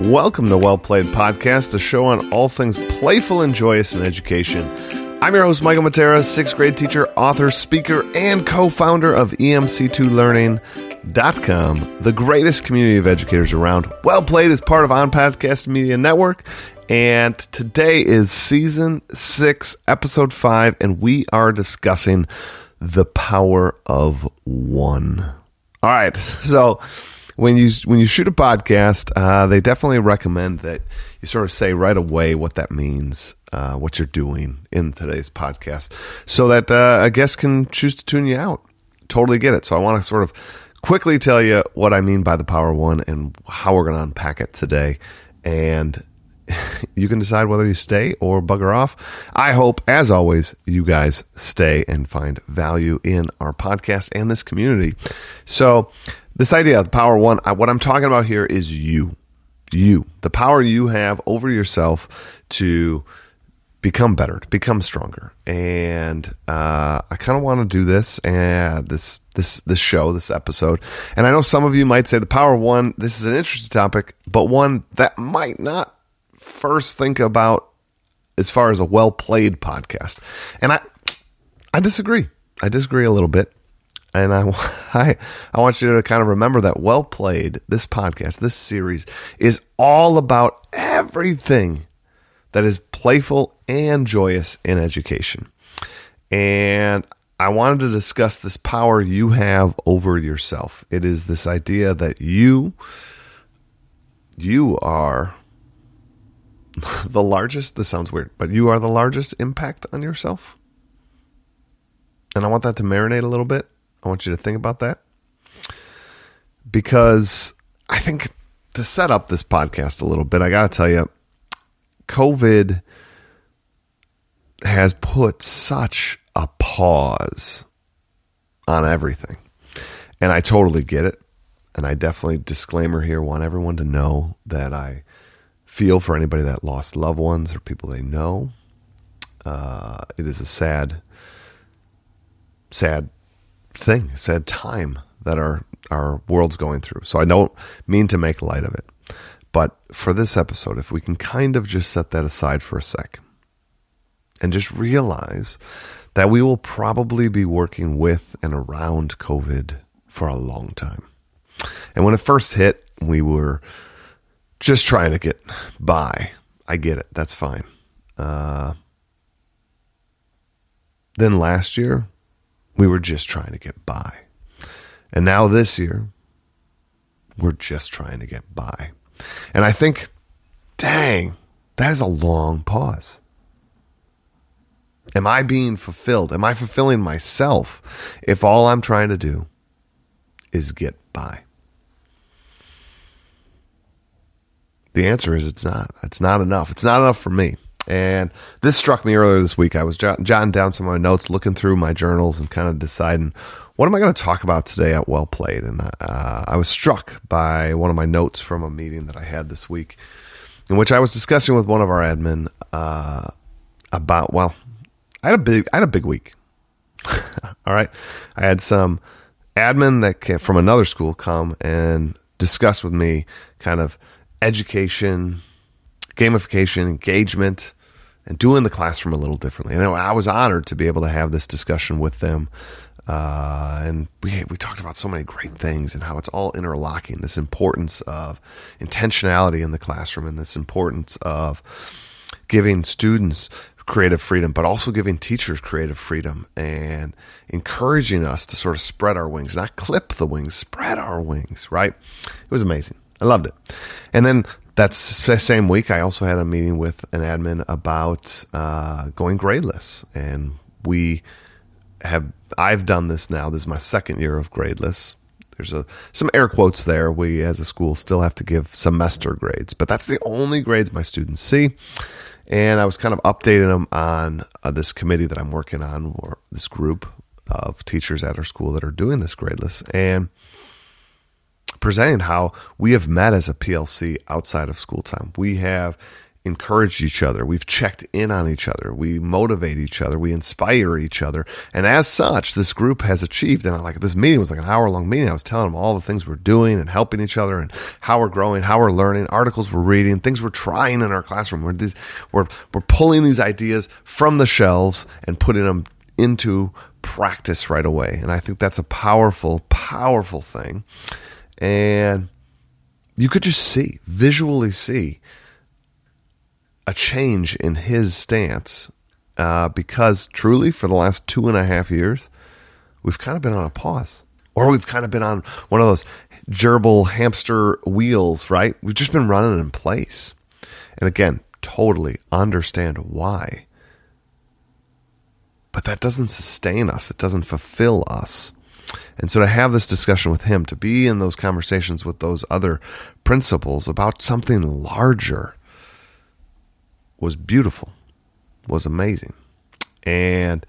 Welcome to Well Played Podcast, a show on all things playful and joyous in education. I'm your host, Michael Matera, sixth grade teacher, author, speaker, and co founder of EMC2Learning.com, the greatest community of educators around. Well Played is part of On Podcast Media Network, and today is season six, episode five, and we are discussing the power of one. All right, so when you when you shoot a podcast, uh, they definitely recommend that you sort of say right away what that means, uh, what you're doing in today's podcast, so that uh, a guest can choose to tune you out. Totally get it. So I want to sort of quickly tell you what I mean by the Power One and how we're going to unpack it today, and you can decide whether you stay or bugger off. I hope, as always, you guys stay and find value in our podcast and this community. So this idea of the power one, I, what I'm talking about here is you. You. The power you have over yourself to become better, to become stronger. And uh, I kind of want to do this and this this this show, this episode. And I know some of you might say the power one, this is an interesting topic, but one that might not first think about as far as a well played podcast. And I I disagree. I disagree a little bit and I, I, I want you to kind of remember that well played, this podcast, this series is all about everything that is playful and joyous in education. And I wanted to discuss this power you have over yourself. It is this idea that you, you are the largest, this sounds weird, but you are the largest impact on yourself. And I want that to marinate a little bit I want you to think about that because I think to set up this podcast a little bit, I got to tell you, COVID has put such a pause on everything. And I totally get it. And I definitely, disclaimer here, want everyone to know that I feel for anybody that lost loved ones or people they know. Uh, it is a sad, sad thing, sad time that our our world's going through. So I don't mean to make light of it. But for this episode, if we can kind of just set that aside for a sec and just realize that we will probably be working with and around COVID for a long time. And when it first hit, we were just trying to get by. I get it. That's fine. Uh, then last year, we were just trying to get by. And now this year, we're just trying to get by. And I think, dang, that is a long pause. Am I being fulfilled? Am I fulfilling myself if all I'm trying to do is get by? The answer is it's not. It's not enough. It's not enough for me. And this struck me earlier this week. I was jotting down some of my notes, looking through my journals, and kind of deciding what am I going to talk about today at Well Played. And uh, I was struck by one of my notes from a meeting that I had this week, in which I was discussing with one of our admin uh, about. Well, I had a big, I had a big week. All right, I had some admin that came from another school come and discuss with me kind of education, gamification, engagement, and doing the classroom a little differently. And I was honored to be able to have this discussion with them. Uh, and we we talked about so many great things and how it's all interlocking. This importance of intentionality in the classroom and this importance of giving students creative freedom, but also giving teachers creative freedom and encouraging us to sort of spread our wings, not clip the wings, spread our wings. Right? It was amazing. I loved it. And then that's the same week. I also had a meeting with an admin about uh, going gradeless, and we have. I've done this now. This is my second year of gradeless. There's a, some air quotes there. We, as a school, still have to give semester grades, but that's the only grades my students see. And I was kind of updating them on uh, this committee that I'm working on, or this group of teachers at our school that are doing this gradeless, and presenting how we have met as a PLC outside of school time. We have encouraged each other. We've checked in on each other. We motivate each other. We inspire each other. And as such, this group has achieved. And like this meeting was like an hour long meeting. I was telling them all the things we're doing and helping each other and how we're growing, how we're learning, articles we're reading, things we're trying in our classroom. We're, these, we're, we're pulling these ideas from the shelves and putting them into practice right away. And I think that's a powerful, powerful thing. And you could just see, visually see a change in his stance uh, because truly for the last two and a half years, we've kind of been on a pause or we've kind of been on one of those gerbil hamster wheels, right? We've just been running in place. And again, totally understand why. But that doesn't sustain us, it doesn't fulfill us. And so to have this discussion with him, to be in those conversations with those other principals about something larger was beautiful, was amazing. And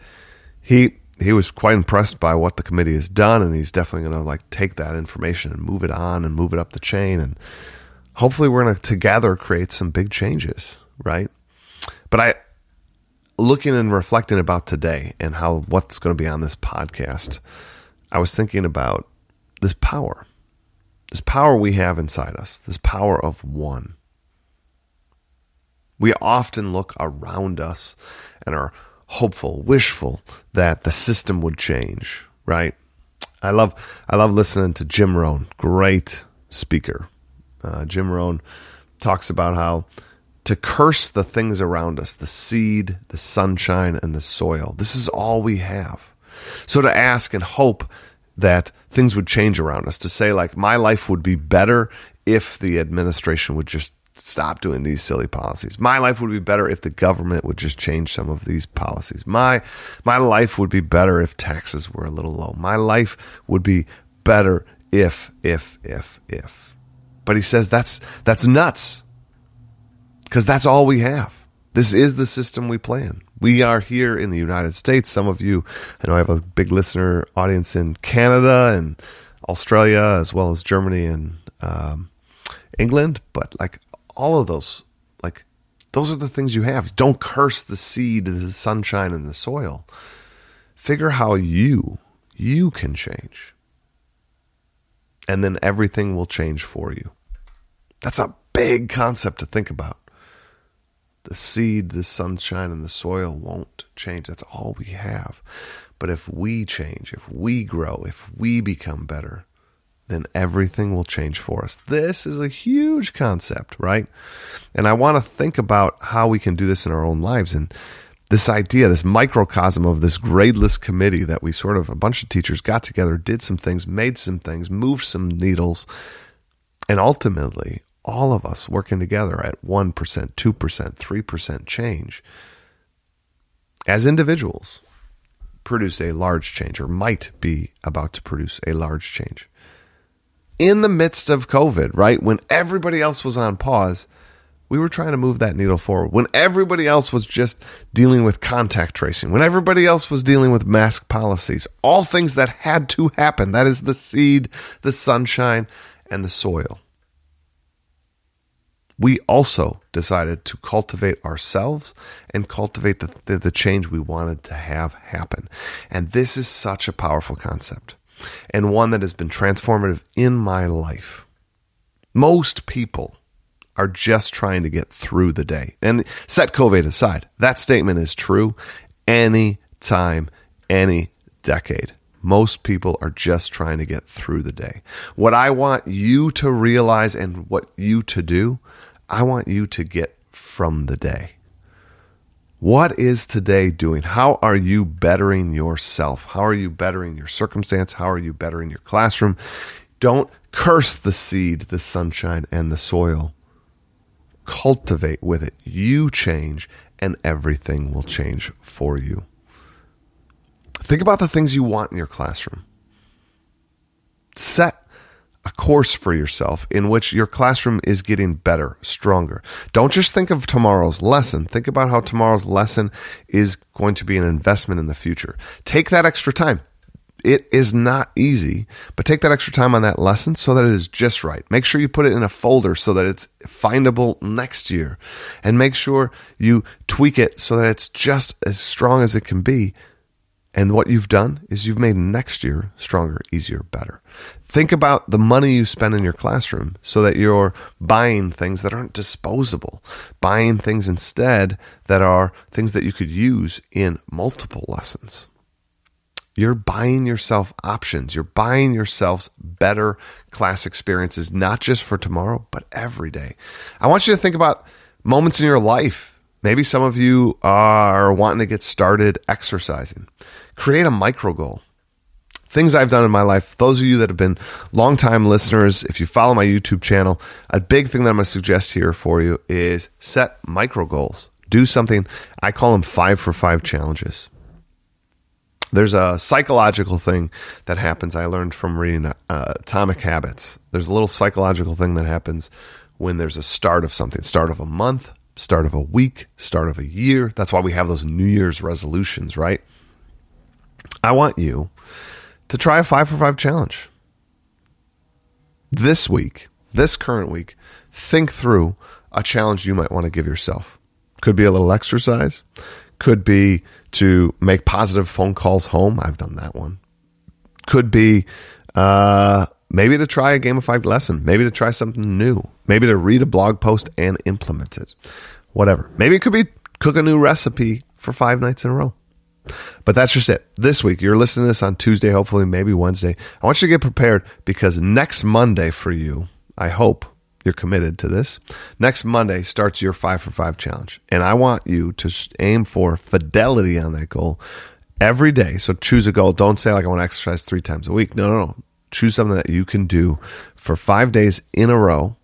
he he was quite impressed by what the committee has done and he's definitely going to like take that information and move it on and move it up the chain and hopefully we're going to together create some big changes, right? But I looking and reflecting about today and how what's going to be on this podcast, I was thinking about this power. This power we have inside us, this power of one. We often look around us and are hopeful, wishful that the system would change, right? I love I love listening to Jim Rohn, great speaker. Uh, Jim Rohn talks about how to curse the things around us, the seed, the sunshine, and the soil. This is all we have. So to ask and hope that things would change around us, to say like my life would be better if the administration would just stop doing these silly policies. My life would be better if the government would just change some of these policies. My my life would be better if taxes were a little low. My life would be better if if if if. But he says that's that's nuts. Cuz that's all we have. This is the system we play in. We are here in the United States. Some of you, I know I have a big listener audience in Canada and Australia, as well as Germany and um, England. But like all of those like those are the things you have. Don't curse the seed the sunshine and the soil. Figure how you you can change. And then everything will change for you. That's a big concept to think about the seed the sunshine and the soil won't change that's all we have but if we change if we grow if we become better then everything will change for us. This is a huge concept, right? And I want to think about how we can do this in our own lives. And this idea, this microcosm of this gradeless committee that we sort of, a bunch of teachers got together, did some things, made some things, moved some needles, and ultimately, all of us working together at 1%, 2%, 3% change as individuals produce a large change or might be about to produce a large change in the midst of COVID, right? When everybody else was on pause, we were trying to move that needle forward. When everybody else was just dealing with contact tracing, when everybody else was dealing with mask policies, all things that had to happen. That is the seed, the sunshine, and the soil. We also decided to cultivate ourselves and cultivate the, the, the change we wanted to have happen. And this is such a powerful concept and one that has been transformative in my life. Most people are just trying to get through the day. And set COVID aside, that statement is true any time, any decade. Most people are just trying to get through the day. What I want you to realize and what you to do, I want you to get from the day. What is today doing? How are you bettering yourself? How are you bettering your circumstance? How are you bettering your classroom? Don't curse the seed, the sunshine, and the soil. Cultivate with it. You change, and everything will change for you. Think about the things you want in your classroom. Set a course for yourself in which your classroom is getting better, stronger. Don't just think of tomorrow's lesson. Think about how tomorrow's lesson is going to be an investment in the future. Take that extra time. It is not easy, but take that extra time on that lesson so that it is just right. Make sure you put it in a folder so that it's findable next year. And make sure you tweak it so that it's just as strong as it can be. And what you've done is you've made next year stronger, easier, better. Think about the money you spend in your classroom so that you're buying things that aren't disposable, buying things instead that are things that you could use in multiple lessons. You're buying yourself options. You're buying yourselves better class experiences, not just for tomorrow, but every day. I want you to think about moments in your life. Maybe some of you are wanting to get started exercising. Create a micro goal. Things I've done in my life, those of you that have been longtime listeners, if you follow my YouTube channel, a big thing that I'm going to suggest here for you is set micro goals. Do something, I call them five for five challenges there's a psychological thing that happens. I learned from reading uh, Atomic Habits. There's a little psychological thing that happens when there's a start of something, start of a month, start of a week, start of a year. That's why we have those New Year's resolutions, right? I want you to try a five for five challenge. This week, this current week, think through a challenge you might want to give yourself. Could be a little exercise, could be to make positive phone calls home. I've done that one. Could be uh, maybe to try a gamified lesson, maybe to try something new, maybe to read a blog post and implement it. Whatever. Maybe it could be cook a new recipe for five nights in a row. But that's just it. This week, you're listening to this on Tuesday, hopefully, maybe Wednesday. I want you to get prepared because next Monday for you, I hope, you're committed to this. Next Monday starts your five for five challenge. And I want you to aim for fidelity on that goal every day. So choose a goal. Don't say, like, I want to exercise three times a week. No, no, no. Choose something that you can do for five days in a row.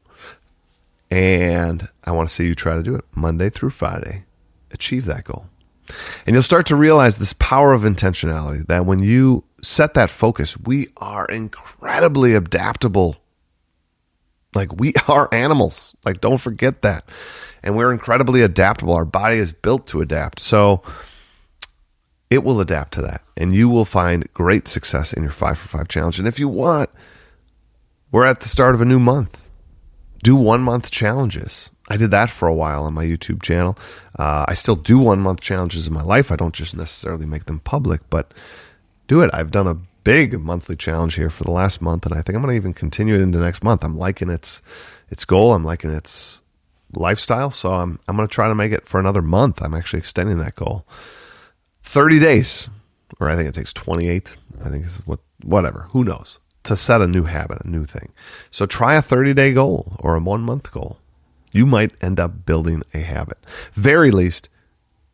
And I want to see you try to do it Monday through Friday. Achieve that goal. And you'll start to realize this power of intentionality that when you set that focus, we are incredibly adaptable like we are animals. Like don't forget that. And we're incredibly adaptable. Our body is built to adapt. So it will adapt to that. And you will find great success in your 5 for 5 challenge. And if you want, we're at the start of a new month. Do one month challenges. I did that for a while on my YouTube channel. Uh, I still do one month challenges in my life. I don't just necessarily make them public, but do it. I've done a big monthly challenge here for the last month, and I think I'm going to even continue it into next month. I'm liking its its goal. I'm liking its lifestyle, so I'm I'm going to try to make it for another month. I'm actually extending that goal. 30 days, or I think it takes 28. I think it's what whatever. Who knows? To set a new habit, a new thing. So try a 30 day goal or a one month goal. You might end up building a habit. Very least,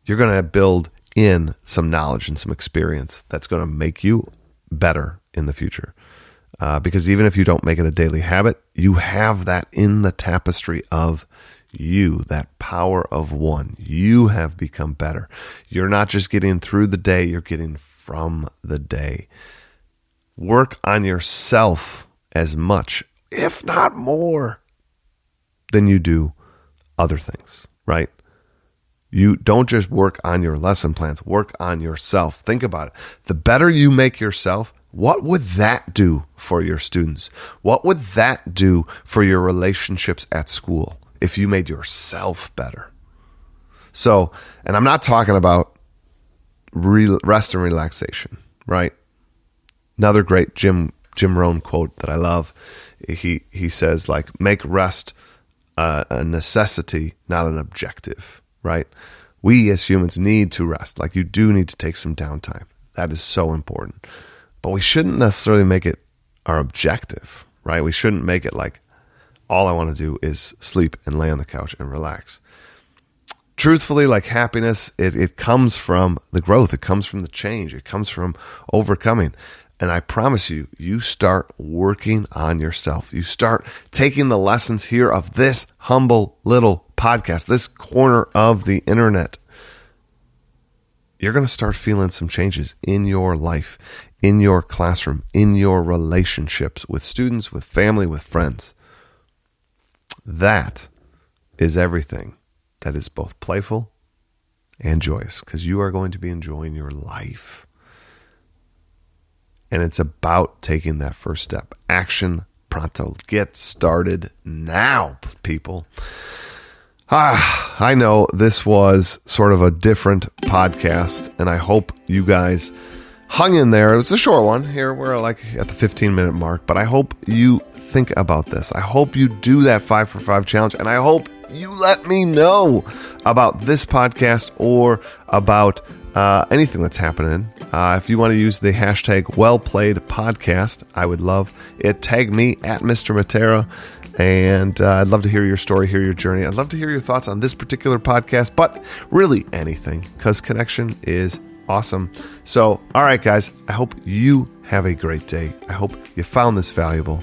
you're going to build in some knowledge and some experience that's going to make you better in the future. Uh, because even if you don't make it a daily habit, you have that in the tapestry of you, that power of one. You have become better. You're not just getting through the day, you're getting from the day. Work on yourself as much, if not more, than you do other things, right? You don't just work on your lesson plans, work on yourself. Think about it. The better you make yourself, what would that do for your students? What would that do for your relationships at school if you made yourself better? So, and I'm not talking about re- rest and relaxation, right? Another great Jim Jim Rohn quote that I love. He he says like make rest uh, a necessity, not an objective right? We as humans need to rest. Like you do need to take some downtime. That is so important. But we shouldn't necessarily make it our objective, right? We shouldn't make it like all I want to do is sleep and lay on the couch and relax. Truthfully, like happiness, it, it comes from the growth, it comes from the change, it comes from overcoming. And I promise you, you start working on yourself. You start taking the lessons here of this humble little podcast, this corner of the internet. You're going to start feeling some changes in your life, in your classroom, in your relationships with students, with family, with friends. That is everything that is both playful and joyous because you are going to be enjoying your life. and it's about taking that first step. Action pronto. Get started now, people. Ah, I know this was sort of a different podcast, and I hope you guys hung in there. It was a short one. Here we're like at the 15 minute mark, but I hope you think about this. I hope you do that five for five challenge, and I hope you let me know about this podcast or about uh, anything that's happening. Uh, if you want to use the hashtag well played podcast, I would love it. Tag me at Mr. Matera. And uh, I'd love to hear your story, hear your journey. I'd love to hear your thoughts on this particular podcast, but really anything, because connection is awesome. So, all right, guys, I hope you have a great day. I hope you found this valuable,